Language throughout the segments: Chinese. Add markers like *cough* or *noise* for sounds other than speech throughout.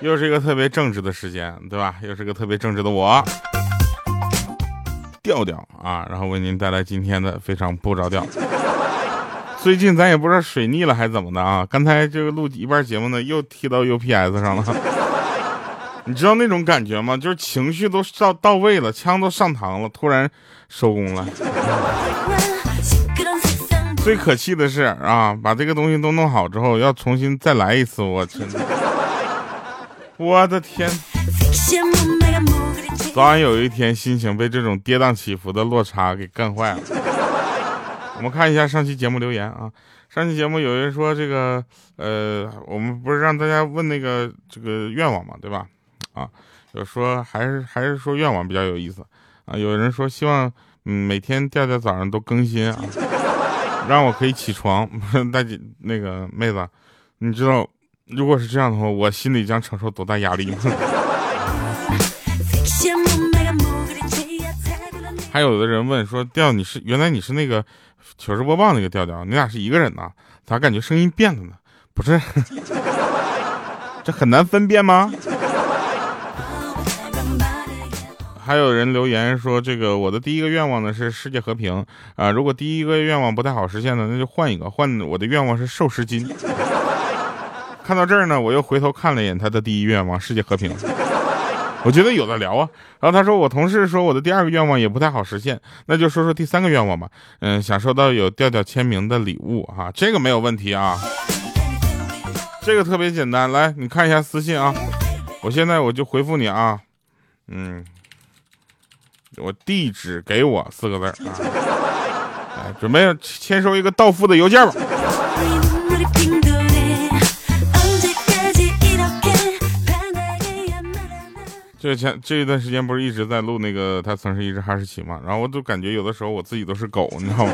*laughs* 又是一个特别正直的时间，对吧？又是个特别正直的我，调调啊，然后为您带来今天的非常不着调。*laughs* 最近咱也不知道水逆了还是怎么的啊？刚才这个录一半节目呢，又踢到 UPS 上了。*laughs* 你知道那种感觉吗？就是情绪都到到位了，枪都上膛了，突然收工了。最可气的是啊，把这个东西都弄好之后，要重新再来一次，我真的，我的天！早晚有一天，心情被这种跌宕起伏的落差给干坏了。我们看一下上期节目留言啊，上期节目有人说这个，呃，我们不是让大家问那个这个愿望嘛，对吧？啊，有说还是还是说愿望比较有意思啊，有人说希望嗯每天调调早上都更新啊。让我可以起床，*laughs* 大姐，那个妹子，你知道，如果是这样的话，我心里将承受多大压力吗？*laughs* 还有的人问说，调你是原来你是那个糗事播报那个调调，你俩是一个人呐？咋感觉声音变了呢？不是，*laughs* 这很难分辨吗？还有人留言说，这个我的第一个愿望呢是世界和平啊。如果第一个愿望不太好实现呢，那就换一个，换我的愿望是瘦十斤。看到这儿呢，我又回头看了一眼他的第一愿望世界和平，*laughs* 我觉得有的聊啊。然后他说，我同事说我的第二个愿望也不太好实现，那就说说第三个愿望吧。嗯，想收到有调调签名的礼物哈，这个没有问题啊，这个特别简单。来，你看一下私信啊，我现在我就回复你啊，嗯。我地址给我四个字啊，准备签收一个到付的邮件吧。这前这一段时间不是一直在录那个他曾是一只哈士奇嘛，然后我都感觉有的时候我自己都是狗，你知道吗？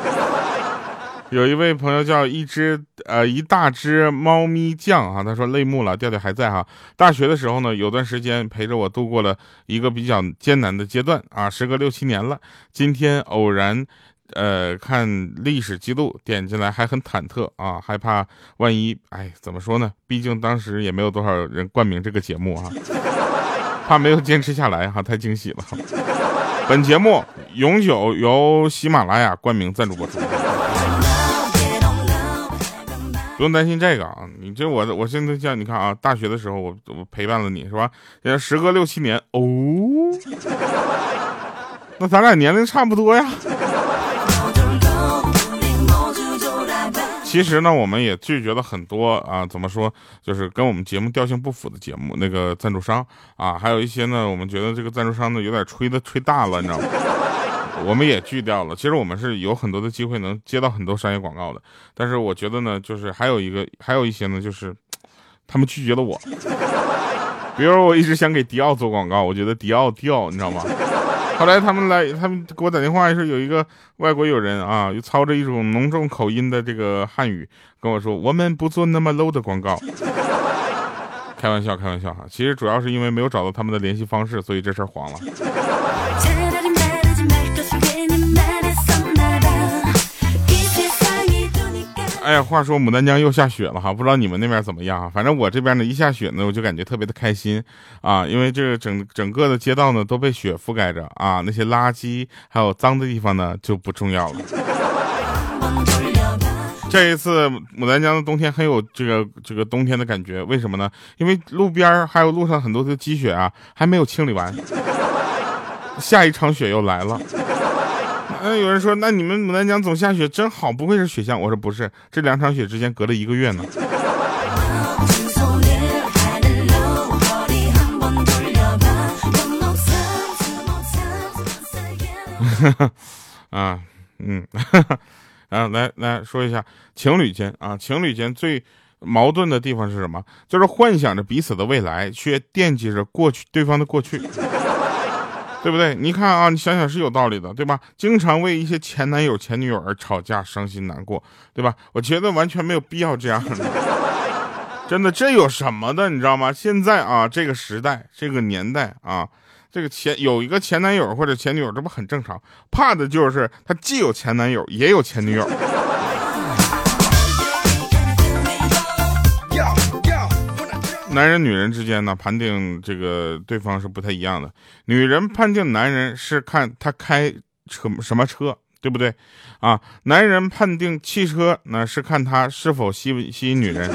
*laughs* 有一位朋友叫一只呃一大只猫咪酱啊，他说泪目了，调调还在哈。大学的时候呢，有段时间陪着我度过了一个比较艰难的阶段啊，时隔六七年了。今天偶然呃看历史记录，点进来还很忐忑啊，害怕万一哎怎么说呢？毕竟当时也没有多少人冠名这个节目啊，怕没有坚持下来哈，*laughs* 太惊喜了。*laughs* 本节目永久由喜马拉雅冠名赞助播出。不用担心这个啊，你这我我现在叫你看啊，大学的时候我我陪伴了你是吧？现在时隔六七年哦，*laughs* 那咱俩年龄差不多呀。其实呢，我们也拒绝了很多啊，怎么说，就是跟我们节目调性不符的节目那个赞助商啊，还有一些呢，我们觉得这个赞助商呢有点吹的吹大了，你知道吗？我们也拒掉了。其实我们是有很多的机会能接到很多商业广告的，但是我觉得呢，就是还有一个，还有一些呢，就是他们拒绝了我。比如我一直想给迪奥做广告，我觉得迪奥掉，你知道吗？后来他们来，他们给我打电话，说有一个外国友人啊，又操着一种浓重口音的这个汉语跟我说，我们不做那么 low 的广告。开玩笑，开玩笑哈。其实主要是因为没有找到他们的联系方式，所以这事儿黄了。哎呀，话说牡丹江又下雪了哈，不知道你们那边怎么样啊？反正我这边呢，一下雪呢，我就感觉特别的开心啊，因为这个整整个的街道呢都被雪覆盖着啊，那些垃圾还有脏的地方呢就不重要了。这一次牡丹江的冬天很有这个这个冬天的感觉，为什么呢？因为路边还有路上很多的积雪啊，还没有清理完，下一场雪又来了。那有人说，那你们牡丹江总下雪真好，不会是雪乡？我说不是，这两场雪之间隔了一个月呢。*laughs* 啊，嗯，*laughs* 啊，来来说一下情侣间啊，情侣间最矛盾的地方是什么？就是幻想着彼此的未来，却惦记着过去对方的过去。对不对？你看啊，你想想是有道理的，对吧？经常为一些前男友、前女友而吵架、伤心难过，对吧？我觉得完全没有必要这样。*laughs* 真的，这有什么的？你知道吗？现在啊，这个时代、这个年代啊，这个前有一个前男友或者前女友，这不很正常？怕的就是他既有前男友，也有前女友。男人女人之间呢，判定这个对方是不太一样的。女人判定男人是看他开车什么车，对不对？啊，男人判定汽车呢是看他是否吸吸引女人。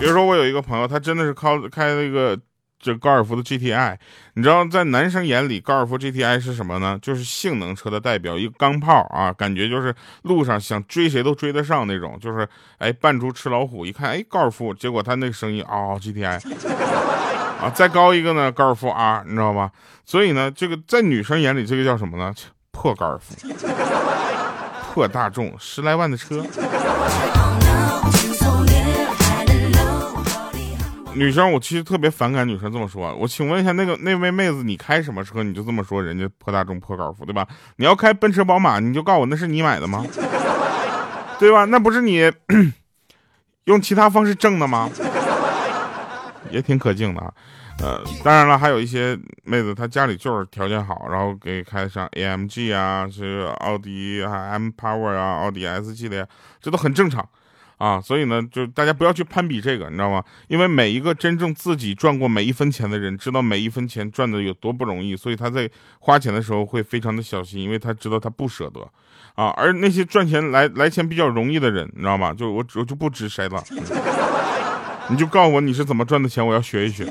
比如说，我有一个朋友，他真的是靠开了一个。这高尔夫的 GTI，你知道在男生眼里，高尔夫 GTI 是什么呢？就是性能车的代表，一个钢炮啊，感觉就是路上想追谁都追得上那种，就是哎扮猪吃老虎，一看哎高尔夫，结果他那个声音啊 GTI *laughs* 啊，再高一个呢高尔夫 R，你知道吧？所以呢，这个在女生眼里，这个叫什么呢？*laughs* 破高尔夫，*laughs* 破大众，十来万的车。女生，我其实特别反感女生这么说。我请问一下，那个那位妹子，你开什么车？你就这么说人家破大众、破高尔夫，对吧？你要开奔驰、宝马，你就告诉我那是你买的吗？*laughs* 对吧？那不是你 *clears throat* 用其他方式挣的吗？也挺可敬的啊。呃，当然了，还有一些妹子，她家里就是条件好，然后给开上 AMG 啊，是奥迪啊，M Power 啊，奥迪 S 系列，这都很正常。啊，所以呢，就大家不要去攀比这个，你知道吗？因为每一个真正自己赚过每一分钱的人，知道每一分钱赚的有多不容易，所以他在花钱的时候会非常的小心，因为他知道他不舍得啊。而那些赚钱来来钱比较容易的人，你知道吗？就我我就不指谁了，*laughs* 你就告诉我你是怎么赚的钱，我要学一学。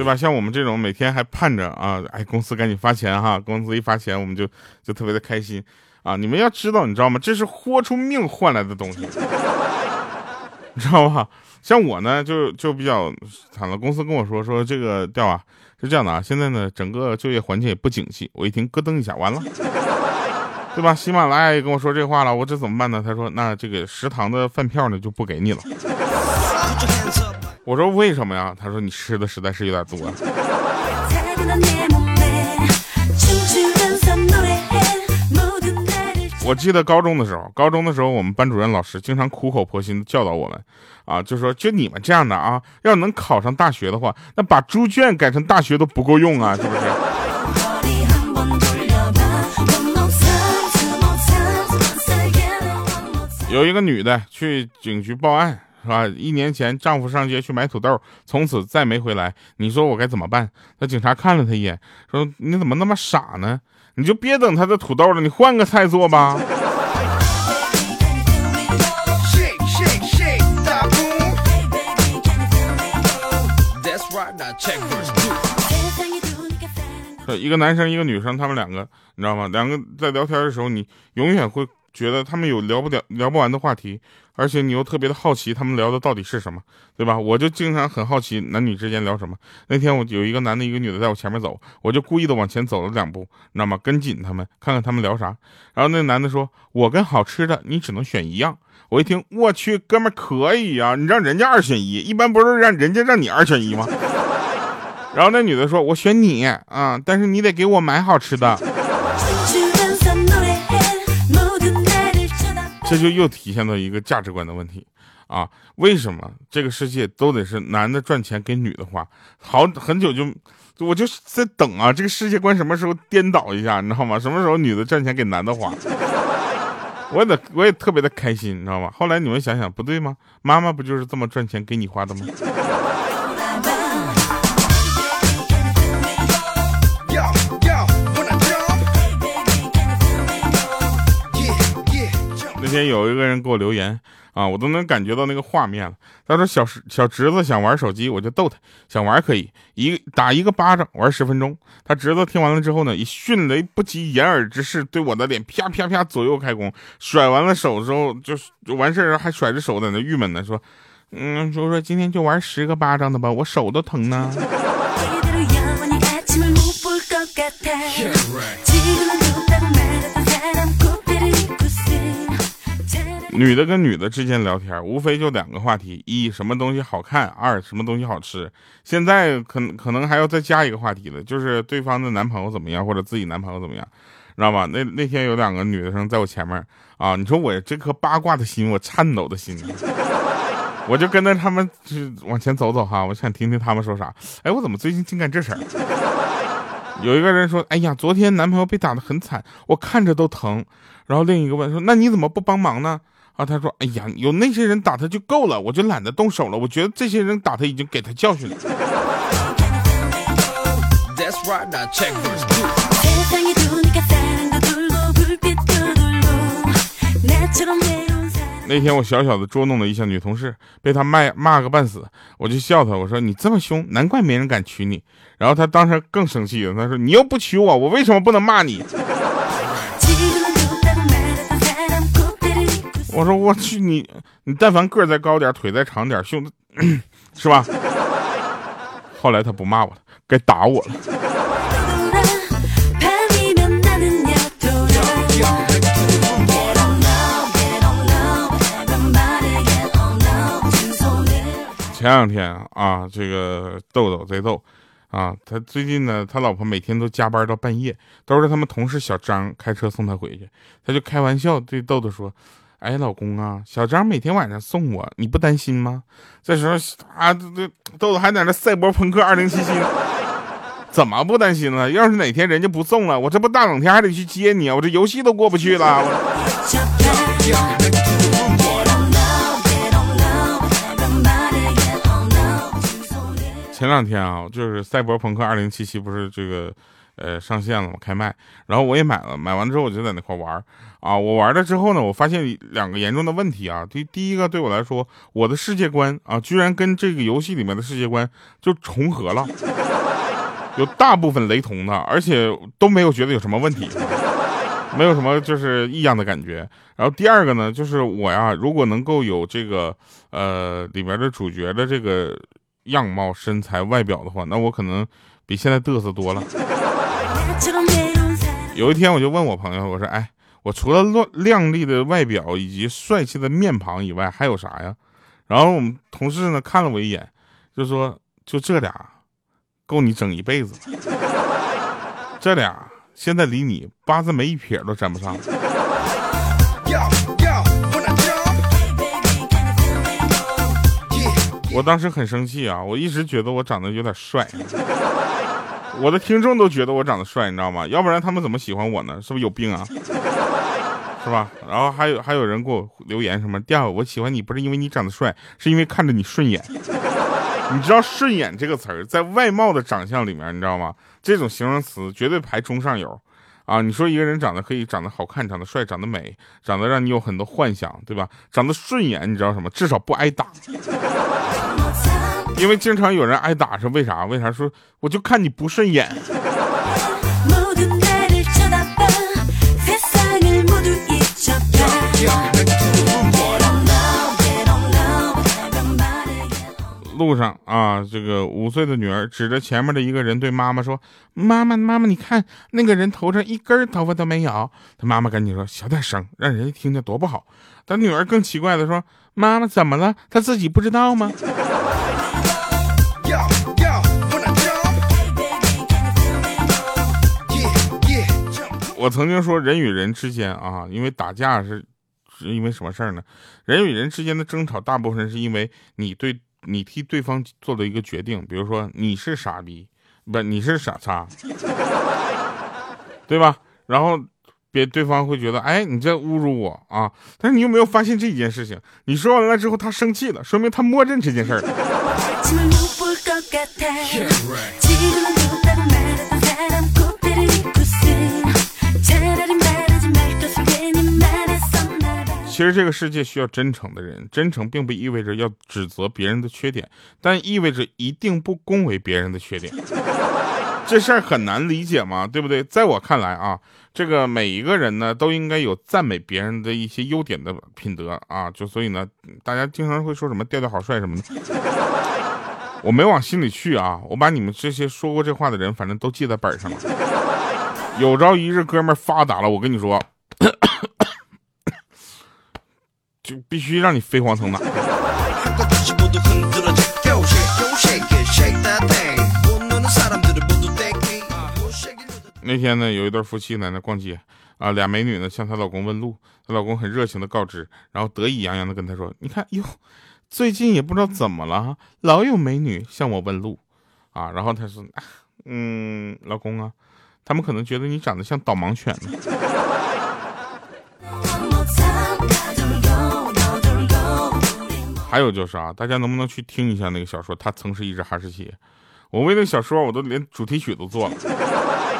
对吧？像我们这种每天还盼着啊，哎，公司赶紧发钱哈，公司一发钱我们就就特别的开心啊！你们要知道，你知道吗？这是豁出命换来的东西，*laughs* 你知道吧？像我呢，就就比较惨了。公司跟我说说这个调啊，是这样的啊，现在呢整个就业环境也不景气。我一听咯噔一下，完了，对吧？喜马拉雅也跟我说这话了，我这怎么办呢？他说那这个食堂的饭票呢就不给你了。我说为什么呀？他说你吃的实在是有点多。我记得高中的时候，高中的时候我们班主任老师经常苦口婆心的教导我们，啊，就说就你们这样的啊，要能考上大学的话，那把猪圈改成大学都不够用啊，是不是？有一个女的去警局报案。是吧？一年前丈夫上街去买土豆，从此再没回来。你说我该怎么办？那警察看了他一眼，说：“你怎么那么傻呢？你就别等他的土豆了，你换个菜做吧。”一个男生一个女生，他们两个，你知道吗？两个在聊天的时候，你永远会。觉得他们有聊不了聊不完的话题，而且你又特别的好奇他们聊的到底是什么，对吧？我就经常很好奇男女之间聊什么。那天我有一个男的，一个女的在我前面走，我就故意的往前走了两步，你知道吗？跟紧他们，看看他们聊啥。然后那男的说：“我跟好吃的，你只能选一样。”我一听，我去，哥们可以呀，你让人家二选一，一般不是让人家让你二选一吗？*laughs* 然后那女的说：“我选你啊，但是你得给我买好吃的。”这就又体现到一个价值观的问题，啊，为什么这个世界都得是男的赚钱给女的花？好，很久就我就在等啊，这个世界观什么时候颠倒一下，你知道吗？什么时候女的赚钱给男的花？我也得我也特别的开心，你知道吗？后来你们想想，不对吗？妈妈不就是这么赚钱给你花的吗？有一个人给我留言啊，我都能感觉到那个画面了。他说小小侄子想玩手机，我就逗他，想玩可以一打一个巴掌玩十分钟。他侄子听完了之后呢，以迅雷不及掩耳之势对我的脸啪啪啪左右开弓，甩完了手之后就就完事儿，还甩着手在那郁闷呢，说嗯，说说今天就玩十个巴掌的吧，我手都疼呢。女的跟女的之间聊天，无非就两个话题：一什么东西好看，二什么东西好吃。现在可可能还要再加一个话题了，就是对方的男朋友怎么样，或者自己男朋友怎么样，知道吧？那那天有两个女的生在我前面啊，你说我这颗八卦的心，我颤抖的心，我就跟着他们就往前走走哈，我想听听他们说啥。哎，我怎么最近净干这事？有一个人说：“哎呀，昨天男朋友被打得很惨，我看着都疼。”然后另一个问说：“那你怎么不帮忙呢？”啊，他说：“哎呀，有那些人打他就够了，我就懒得动手了。我觉得这些人打他已经给他教训了。”那天我小小的捉弄了一下女同事，被她骂骂个半死，我就笑她，我说你这么凶，难怪没人敢娶你。然后她当时更生气了，她说你又不娶我，我为什么不能骂你？我说我去你，你但凡个儿再高点，腿再长点，胸是吧？后来他不骂我了，该打我了。前两天啊，这个豆豆贼逗啊！他最近呢，他老婆每天都加班到半夜，都是他们同事小张开车送他回去。他就开玩笑对豆豆说：“哎，老公啊，小张每天晚上送我，你不担心吗？”这时候啊，这这豆豆还在那赛博朋克二零七七，怎么不担心呢？要是哪天人家不送了，我这不大冷天还得去接你啊！我这游戏都过不去了。前两天啊，就是《赛博朋克2077》不是这个，呃，上线了嘛，开麦，然后我也买了，买完之后我就在那块玩啊。我玩了之后呢，我发现两个严重的问题啊。第第一个，对我来说，我的世界观啊，居然跟这个游戏里面的世界观就重合了，有大部分雷同的，而且都没有觉得有什么问题，没有什么就是异样的感觉。然后第二个呢，就是我呀，如果能够有这个呃里面的主角的这个。样貌、身材、外表的话，那我可能比现在嘚瑟多了。有一天，我就问我朋友，我说：“哎，我除了亮靓丽的外表以及帅气的面庞以外，还有啥呀？”然后我们同事呢看了我一眼，就说：“就这俩，够你整一辈子。这俩现在离你八字没一撇都沾不上。”我当时很生气啊！我一直觉得我长得有点帅，我的听众都觉得我长得帅，你知道吗？要不然他们怎么喜欢我呢？是不是有病啊？是吧？然后还有还有人给我留言什么调，我喜欢你不是因为你长得帅，是因为看着你顺眼。你知道“顺眼”这个词儿在外貌的长相里面，你知道吗？这种形容词绝对排中上游。啊，你说一个人长得可以，长得好看，长得帅，长得美，长得让你有很多幻想，对吧？长得顺眼，你知道什么？至少不挨打。因为经常有人挨打是为啥？为啥说我就看你不顺眼？路上啊，这个五岁的女儿指着前面的一个人对妈妈说：“妈妈，妈妈，你看那个人头上一根头发都没有。”他妈妈赶紧说：“小点声，让人家听见多不好。”他女儿更奇怪的说：“妈妈怎么了？她自己不知道吗？”我曾经说，人与人之间啊，因为打架是，是因为什么事儿呢？人与人之间的争吵，大部分是因为你对。你替对方做了一个决定，比如说你是傻逼，不，你是傻叉，对吧？然后别对方会觉得，哎，你在侮辱我啊！但是你有没有发现这件事情？你说完了之后，他生气了，说明他默认这件事儿。其实这个世界需要真诚的人，真诚并不意味着要指责别人的缺点，但意味着一定不恭维别人的缺点。*laughs* 这事儿很难理解吗？对不对？在我看来啊，这个每一个人呢都应该有赞美别人的一些优点的品德啊。就所以呢，大家经常会说什么调调好帅什么的，我没往心里去啊。我把你们这些说过这话的人，反正都记在本上了。有朝一日哥们发达了，我跟你说。就必须让你飞黄腾达。那天呢，有一对夫妻在那逛街啊，俩美女呢向她老公问路，她老公很热情的告知，然后得意洋洋的跟她说：“你看哟，最近也不知道怎么了，老有美女向我问路啊。”然后她说：“嗯，老公啊，他们可能觉得你长得像导盲犬。还有就是啊，大家能不能去听一下那个小说？他曾是一只哈士奇。我为那小说，我都连主题曲都做了。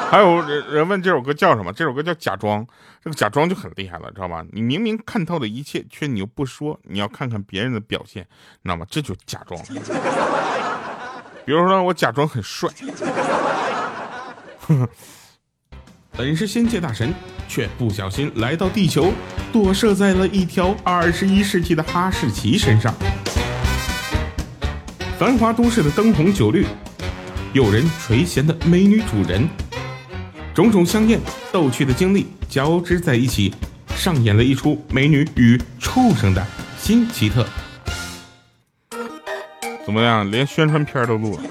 还有人人问这首歌叫什么？这首歌叫《假装》。这个假装就很厉害了，知道吧？你明明看透了一切，却你又不说，你要看看别人的表现，知道吗？这就假装。*laughs* 比如说，我假装很帅。*laughs* 本是仙界大神，却不小心来到地球，躲射在了一条二十一世纪的哈士奇身上。繁华都市的灯红酒绿，诱人垂涎的美女主人，种种香艳逗趣的经历交织在一起，上演了一出美女与畜生的新奇特。怎么样？连宣传片都录了。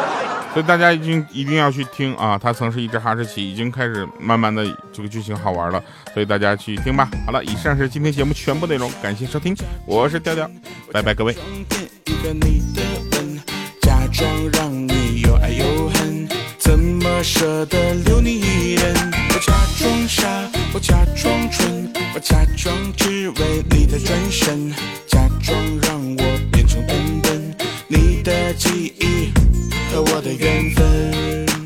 *laughs* 所以大家一定一定要去听啊！它曾是一只哈士奇，已经开始慢慢的这个剧情好玩了，所以大家去听吧。好了，以上是今天节目全部内容，感谢收听，我是调调，拜拜各位。舍得留你一人我假装傻我假装蠢我假装只为你的转身假装让我变成笨笨你的记忆和我的缘分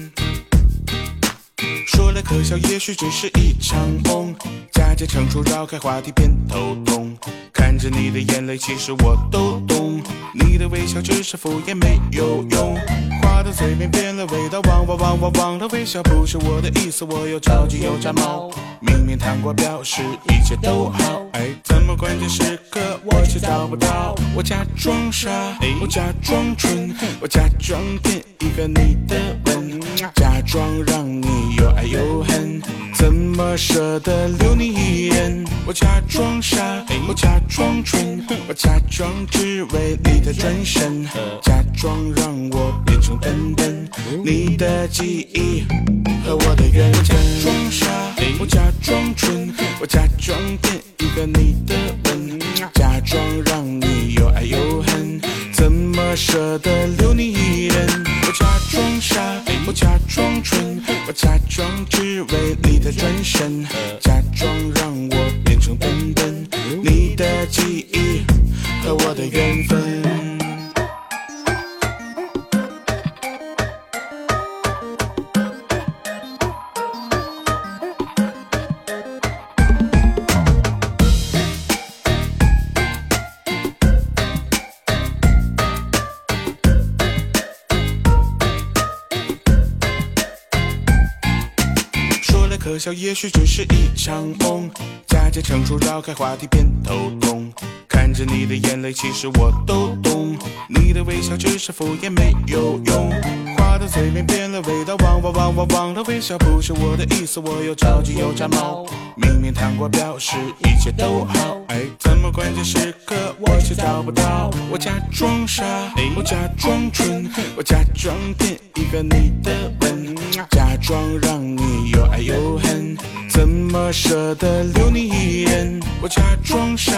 说来可笑也许只是一场梦假借成熟绕开话题变头痛看着你的眼泪其实我都懂。你的微笑只是敷衍，没有用。话到嘴边变了味道，忘忘忘忘忘了微笑不是我的意思，我又着急又炸毛。明明谈过，表示一切都好，哎，怎么关键时刻我却找不到？我假装傻，我假装蠢，我假装骗一个你的吻，假装让你又爱又恨，怎么舍得留你一人？我假装傻，我假装蠢，我假装只为你的转身，假装让我变成笨笨，你的记忆和我的缘分。假装傻，我假装蠢，我假装骗一个你的吻，假装让你又爱又恨，怎么舍得留你一人？我假装傻，我假装蠢，我假装只为你的转身，假装笑，也许只是一场梦。假借成熟，绕开话题，变头痛。看着你的眼泪，其实我都懂。你的微笑只是敷衍，没有用。话到嘴边变了味道，忘忘忘忘忘了微笑不是我的意思，我又着急又炸毛。明明糖果，表示一切都好，哎，怎么关键时刻我却找不到？我假装傻，我假装蠢，我假装骗一个你的吻，假装让你又爱又恨，怎么舍得留你一人？我假装傻，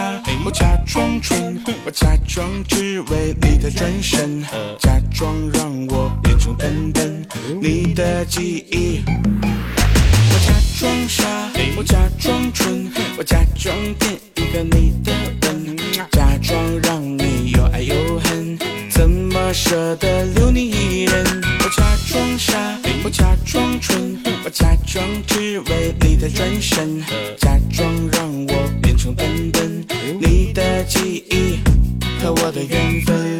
我假装蠢，我假装只为你的转身，假装让我变成笨笨，你的记忆。我假装傻，我假装蠢，我假装骗一个你的吻，假装让你又爱又恨，怎么舍得留你一人？我假装傻，的转身，假装让我变成笨笨，你的记忆和我的缘分。